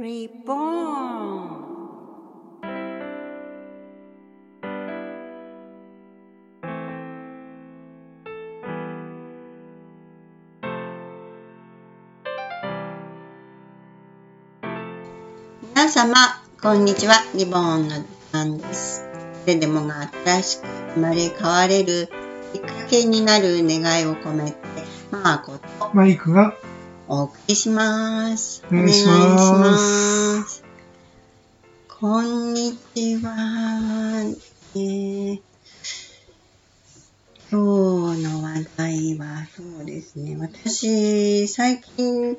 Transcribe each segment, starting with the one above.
Reborn 皆様、こんにちは。リボンの時間です。誰でもが新しく生まれ変われるきっかけになる願いを込めて、マーコとマイクが、お送りします。お願いしますますこんにちは。えー今日の話題はそうですね。私、最近、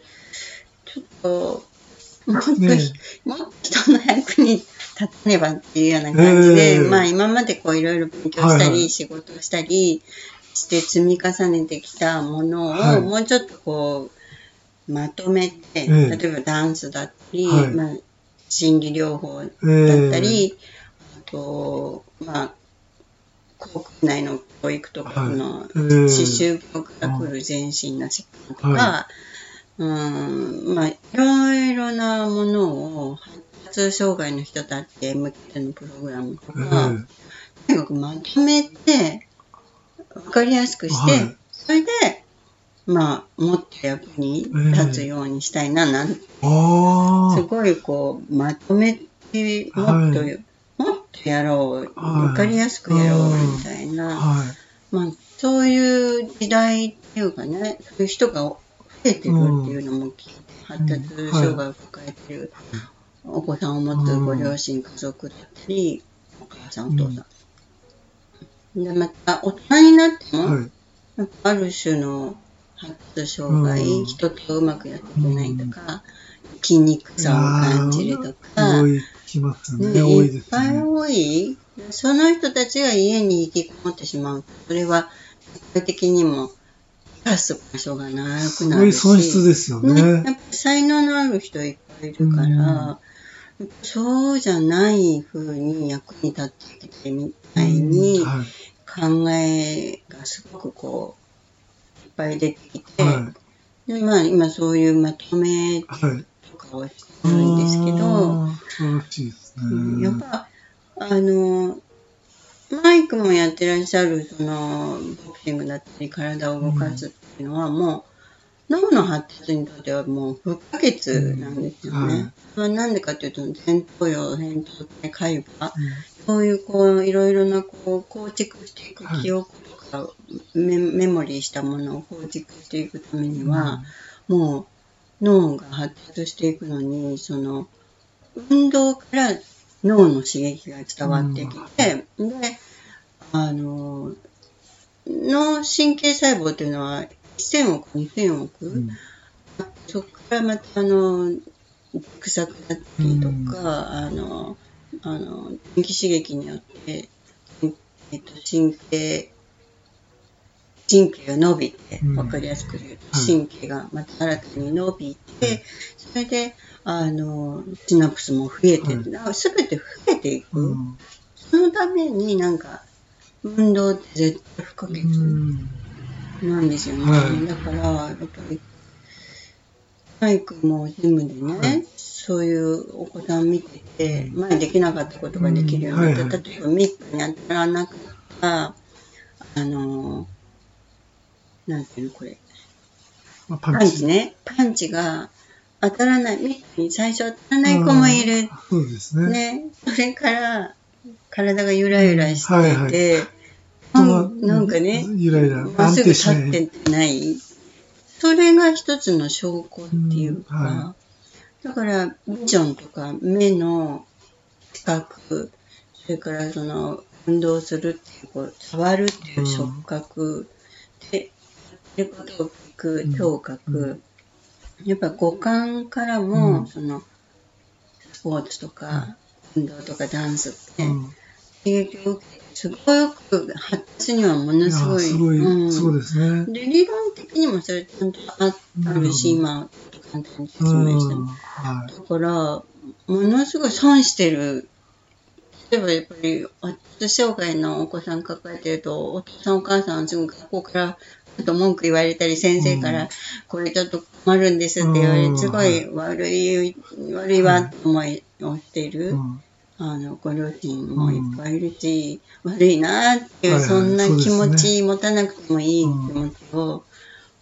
ちょっと、もっと、ねもっと人の役に立たねばっていうような感じで、ええまあ今までこういろいろ勉強したり、はいはい仕事をしたりして積み重ねてきたものを、はいもうちょっとこう、まとめて、ええ。例えばダンスだったり、はい。まあ、心理療法だえったり、あと、まあ、国内の教育とかのえー歯周病から来る全身の疾患とか、はうん、まあ、いろいろなものを発達障害の人たちへ向けてのプログラムとえか、ーとにかくまとめて、わかりやすくして、はい。それで、まあ、もっと役に立つようにしたいな、なんて、あすごいこう、まとめて、もっと、はい。もっとやろう、はいわかりやすくやろう、みたいあ、な、はまあ、そういう時代っていうかね、そういう人が増えてるっていうのも聞いて、発達障害を抱えてるお子さんを持つご両親、家族だったり、お母さん、お父さん。で、また、大人になってい。も、ある種の発達障害、うん人とうまくやっていけないとか、筋肉さを感じるとか、いね、ね。多いですいっぱいね。多い。その人たちが家に引きこもってしまう。それは、社会的にも、生かす場所がなくすなるし。ごい損失ですよね。やっね。ぱ才能のある人いっぱいいるから、そうじゃない風に役に立ってきてみたいに。考えがすごくこう、ぱい出てきて、はでまあ今そういうまとめい。はい。とかをしてるんですけど、あー素晴らしいね。やっぱ、あの、マイクもやってらっしゃる、その、ボクシングだったり、体を動かすっていうのは、もう、脳の発達にとってはもう不可欠なんですよね。うんはいそれはなんでかというと、前頭葉、扁桃体、海馬、そういうこう、いろいろなこう、構築していくはい記憶とか、メメモリーしたものを構築していくためには、もう脳が発達していくのに、その、運動から脳の刺激が伝わってきて、で、あの、脳神経細胞というのは1000億、2000億、うん。そこからまたあの、育作だったりとか、あの、あの、電気刺激によって、えっと、神経、神経が伸びてう、ん。わかりやすく言うと、はい神経がまた新たに伸びて、それで、あの、シナプスも増えて、はい。すべて増えていく。うん。そのためになんか、運動って絶対不可欠うんなんですよね。はい。だから、やっぱり、マイクもジムでね、はい。そういうお子さん見てて、前できなかったことができるようになった。例えば、ミットに当たらなかった、あの、なんていうの、これ。まあパパンチね。パンチが当たらない、に最初当たらない子もいる。そうですね。ね。それから、体がゆらゆらしていて、はいはいうんなんかね、ゆらゆら、まっすぐ。立ってない。それが一つの証拠っていうか、うんはだから、ビジョンとか目の視覚、それからその、運動するっていう、こう、触るっていう触覚、で、やることを聞く聴覚、やっぱ五感からも、うん。その、スポーツとか、運動とかダンスって、うん。刺激を受けて、すごく発達にはものすごい、すごい、うん。そうですね。で、理論的にもそれちゃんとああるし、うん。今、簡単に説うん明した。はだから、ものすごい損してる。例えばやっぱり、発達障害のお子さん抱えてると、お父さんお母さんはすぐ学校からょっと文句言われたり、先生から、これちょっと困るんですって言われすごい悪い、悪いわって思いをしている、うん。あの、ご両親もいっぱいいるし、悪いなっていう、そんな気持ち持たなくてもいい気持ちを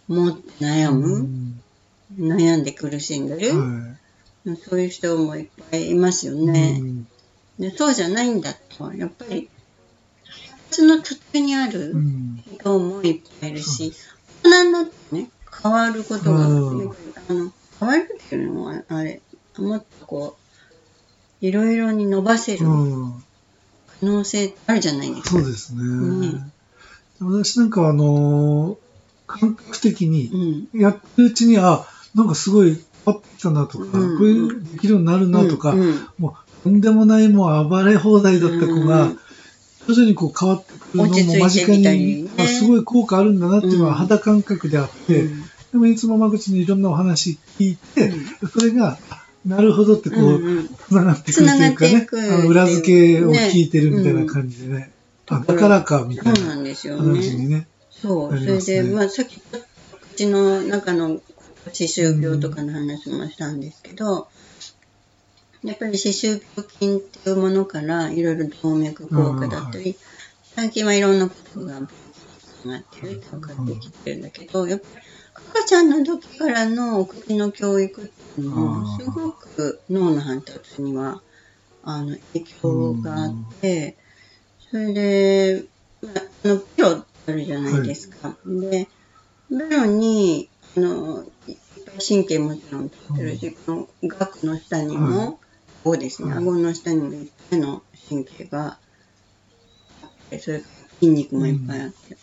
持って悩うむ、ん。悩んで苦しんでる、はそういう人もいっぱいいますよいね。そうじゃないんだと、やっぱり、その途中にあるうん。人もいっぱいいるし、大人になってね、変わることが、うん。あの変わるっていうのは、あれ、もっとこう、いろいろに伸ばせるうん。可能性あるじゃないですか。そうですね。ん私なんかあのー感覚的にうん。やってるうちに、あ、なんかすごい変わったなとか、うん。こういうできるようになるなとか、うんうん。もうとんでもないもう暴れ放題だった子が、うん徐々にこう変わってくるのも間近に、ね。あすごい効果あるんだなっていうのはうん。肌感覚であって、うん。でもいつも間口にいろんなお話聞いて、うそれが、あなるほどってこう、つながってくるというかね、くあの裏付けを聞いてるみたいねな感じでね、うん。あだからか、みたいなそうなんですよね。話にね。そう。なそれで、まあ、さっき、口の中の歯周病とかの話もしたんですけど、やっぱり歯周病菌っていうものから、いろいろ動脈硬化だったり、最近はいろんなことがなってるって分かってきてるんだけど、やっぱり赤ちゃんの時からのお口の教育っていうのも、すごく脳の発達には、あの、影響があって、それで、まあ、あの、ベロってあるじゃないですか。で、ベロに、あの、いっぱい神経もちろんついてるし、この顎の下にも、はいこうですね、はい。顎の下にもいっぱいの神経があって、それから筋肉もいっぱいあって。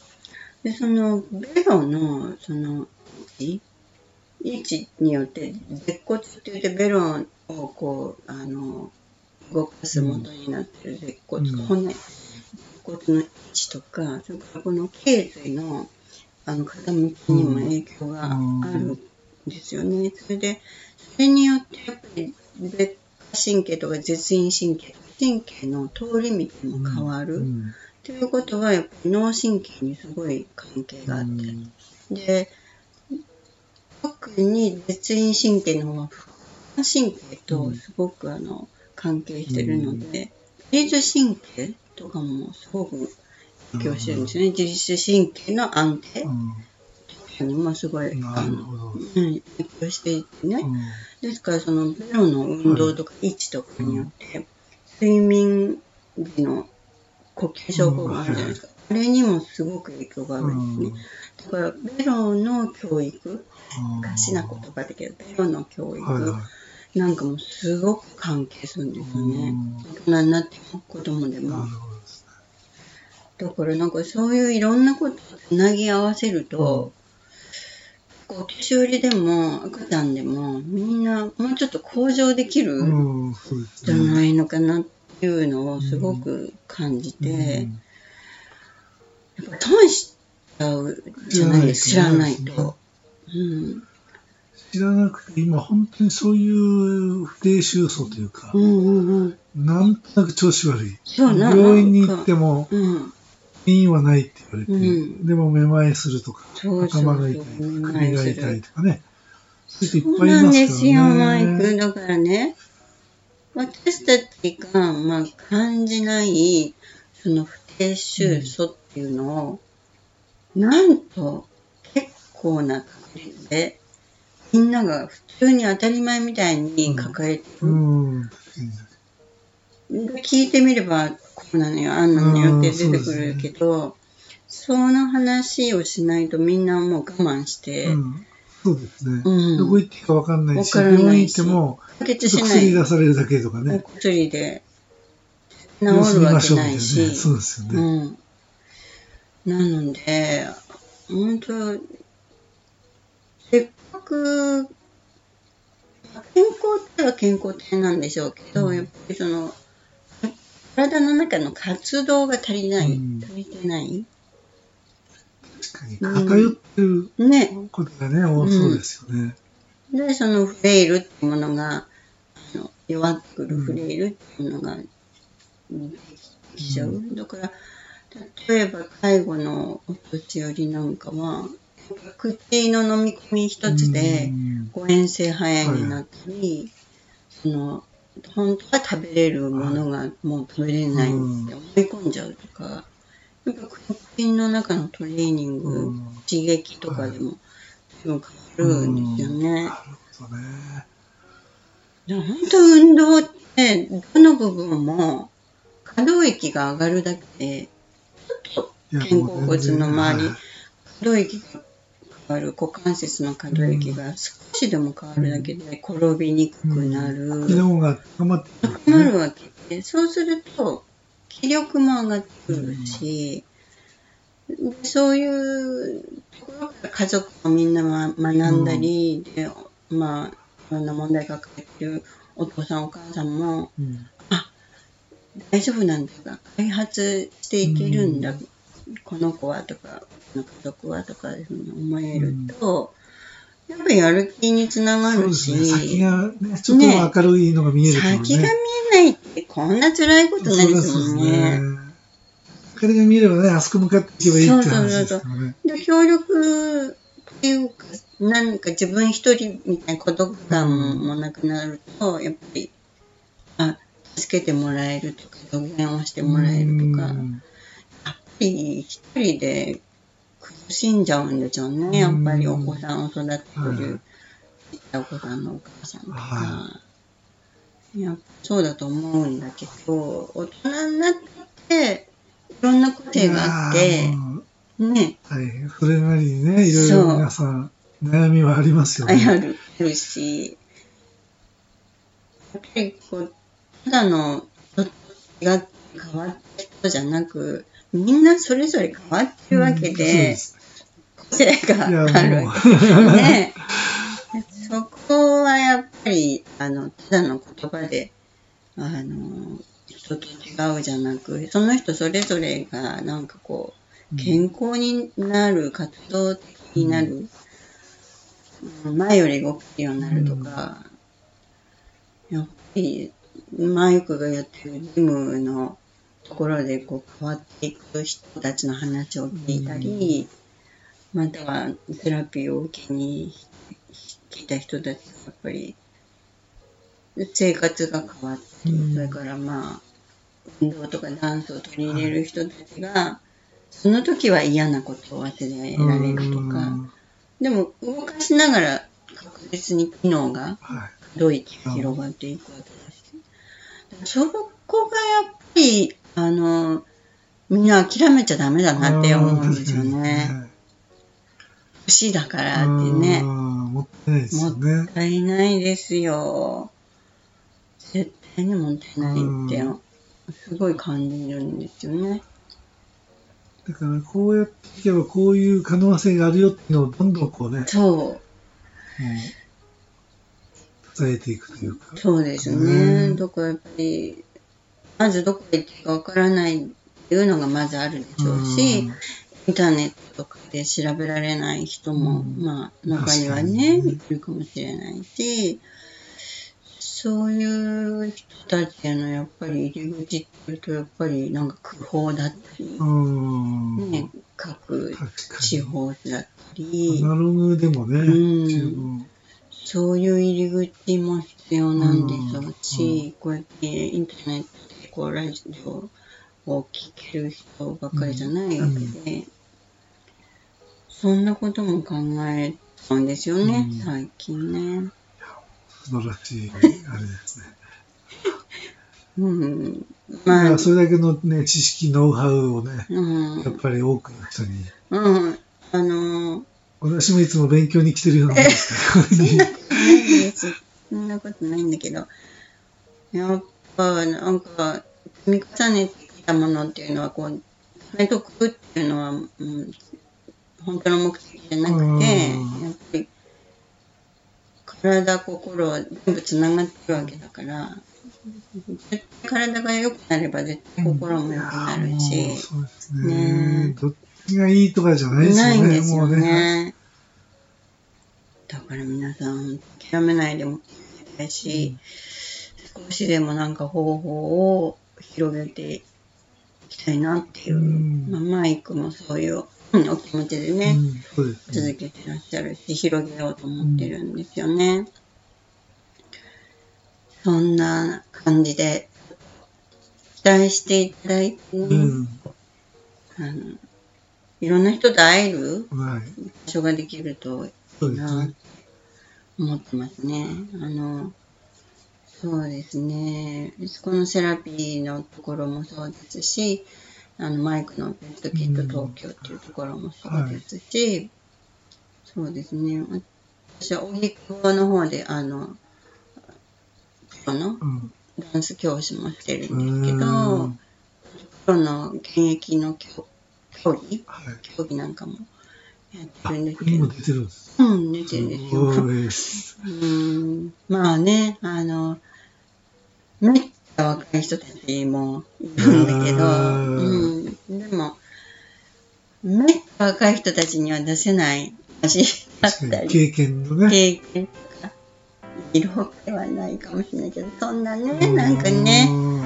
で、その、ベロの、その、位置？位置によって、舌骨って言ってベロをこう、あの、動かす元になってる舌骨、うん。骨、舌骨の位置とか、それからこの頸髄の、あの、傾きにも影響があるんですよね。それで、それによってやっぱり、舌下神経とか絶陰神経、神経の通り道も変わる。うんということは、やっぱり脳神経にすごい関係があって。で、特に絶陰神経の方は、副神経とすごくあの関係してるので、自律神経とかもすごく影響してるんですよね。自律神経の安定うんにもすごい、影響していてね。うん。ですから、そのベロの運動とか位置とかによって、睡眠時の呼吸症候群あるじゃないですか。あれにもすごく影響があるんですね。だから、ベロの教育、おかしな言葉だけど、ベロの教育はいはい。なんかもすごく関係するんですよね。うん。大人になっても子供でも。だからなんかそういういろんなことをつなぎ合わせると、こうお年寄りでも赤ちゃんでもみんなもうちょっと向上できるじゃね。ないのかなっていうのをすごく感じて、やっぱ損しちゃうじゃないですか、知らないと。うん知らなくて、今本当にそういう不定収束というかう、んうんうん。なんとなく調子悪い。病院に行っても。も、うん。原因はないって言われて、うんでもめまいするとか、頭が痛い、めまい首が痛いとかね。そういう人いっそうぱいいなん。ですよ、マイク。だからね、私たちが、まあ、感じない、その不定収束っていうのを、なんと、結構な確率で、みんなが普通に当たり前みたいに抱えてる。うん。確かに聞いてみれば、こうなのよ、あんなのよって出てくるけど、その話をしないとみんなもう我慢して、うん。そうですね。うんどこ行っていいかわかんないし、わからないし病院行っても。薬出されるだけとかおね。薬で治るわけないし。そうですよね。うん。なので、本当せっかく、健康っては健康体なんでしょうけど、うんやっぱりその、体の中の活動が足りない、うん。足りてない。確かに。偏ってるね。ことがね、多そうですよね。で、そのフレイルっていうものが、あの弱ってくるフレイルっていうのができちゃう。だから、例えば介護のお年寄りなんかは、口の飲み込み一つでうん。誤嚥性肺炎になったり、その、本当は食べれるものがもう食べれないって思い込んじゃうとか、やっぱ口の中のトレーニング、うん。刺激とかでも、随分変わるんですよね。なるほどね。でも本当運動って、どの部分も可動域が上がるだけで、ちょっと肩甲骨の周り可動域が変わる、股関節の可動域が少しでも変わるだけで転びにくくなる、機能が高まってく高まる。ね。るわけで、そうすると気力も上がってくるし、でそういうところから家族もみんなま学んだり、で、まあ、いろんな問題が抱えてるお父さんお母さんも、うん。大丈夫なんだが、開発していけるんだ、うん。この子はとか、この家族はとかいうふうに思えると、やっぱりやる気につながるし、ね。先がね、ちょっと明るいのが見えるね。先が見えないってこんな辛いことないですもんね。明かりが見えればね、あそこ向かっていけばいいって話ですからね。で協力っていうか、何か自分一人みたいな孤独感もなくなると、やっぱり、あ、助けてもらえるとか、助言をしてもらえるとか、うんやっぱり一人で苦しんじゃうんでしょうね。やっぱりお子さんを育ててる、お子さんのお母さんとか。はいやそうだと思うんだけど、大人になって、いろんな個性があってね、はい。それなりにね、いろいろ皆さん、悩みはありますよあね。るあるし、やっぱりこう、ただの違って変わった人じゃなく、みんなそれぞれ変わってるわけで個性があるもわけで。すよね。そこはやっぱり、あの、ただの言葉で、あの、人と違うじゃなく、その人それぞれがなんかこう、う、健康になる、活動的になる、うん。前より動けるようになるとか、やっぱり、マイクがやってるジムのところでこう変わっていく人たちの話を聞いたり、またはセラピーを受けに来た人たちがやっぱり、生活が変わって、うん。それからまあ、運動とかダンスを取り入れる人たちが、その時は嫌なことを忘れられるとか、うん。でも動かしながら確実に機能がはい。どう域が広がっていくわけだし、そこがやっぱり、あの、みんな諦めちゃダメだなって思うんですよね。年だからってね。うんもったいないですもっよね。たいないですよ。絶対にもったいないって、すごい感じるんですよね。だから、こうやっていけば、こういう可能性があるよっていうのをどんどんこうね、もそう。う伝えていくというか。そうですねね。だからやっぱり、まずどこへ行っていいかわからないっていうのがまずあるでしょうし、インターネットとかで調べられない人も、うんまあ、中にはね、いるかもしれないし、そういう人たちへのやっぱり入り口っていうと、やっぱりなんか空砲だったり、うん。ね、各地に。方だったアり、ナログでもね、うん。そういう入り口も必要なんでしょうし、こうやってインターネッこうラジオを聞ける人ばっかりじゃないわけで、そんなことも考えたんですよね、うん最近ね。素晴らしい、あれですね。うん。まあら、それだけのね、知識、ノウハウをね、うんやっ。ぱり多くの人に。うん。あの私もいつも勉強に来てるようなんですけど、そんなことないです。そんなことないんだけど、やっぱなんか積み重ねてきたものっていうのはこう、貯めとくっていうのは、うん、本当の目的じゃなくて、うんやっぱり体、心は全部つながってるわけだから、絶対体が良くなれば絶対心も良くなるしもう、そうですねねどっちがいいとかじゃないですよね。ないんですよね。ね。だから皆さん、諦めないでもらいし、少しでもなんか方法を広げてきたいなっていうう、んまあ、マイクもそういううんお気持ちでね、うん。続けてらっしゃるし、広げようと思ってるんですよね。そんな感じで、期待していただいてね、うん。あのいろんな人と会えるはい。場所ができるといいなですね。思ってますね。あの、そうですね。このセラピーのところもそうですし、あの、マイクのベストキット東京っていうところもそうですし、そうですね。私は荻窪の方で、あの、プロのうん。ダンス教師もしてるうんですけど、プロの現役の競競技はい。競技なんかもやってあ、るんですけど国も、出てるんです。うん、出てるんですよ。す。うんまあね、あの、めっちゃ若い人たちもいるんだけど、うんうん、でも、めっちゃ若い人たちには出せない味だったり、経験のね。経験とか、いるほかではないかもしれないけど、そんなね、なんかね、うん。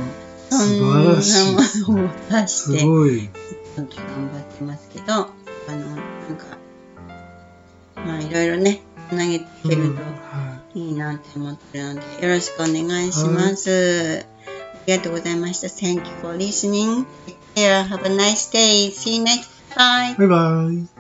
そんなものを出すして、ごい。ちょっと頑張ってますけど、あの、なんか、まあいろいろね、つなげていけると、はいいいなって思ってるので、よろしくお願いします。ありがとうございました。Thank you for listening. Take care. Have a nice day. See you next time. Bye bye.。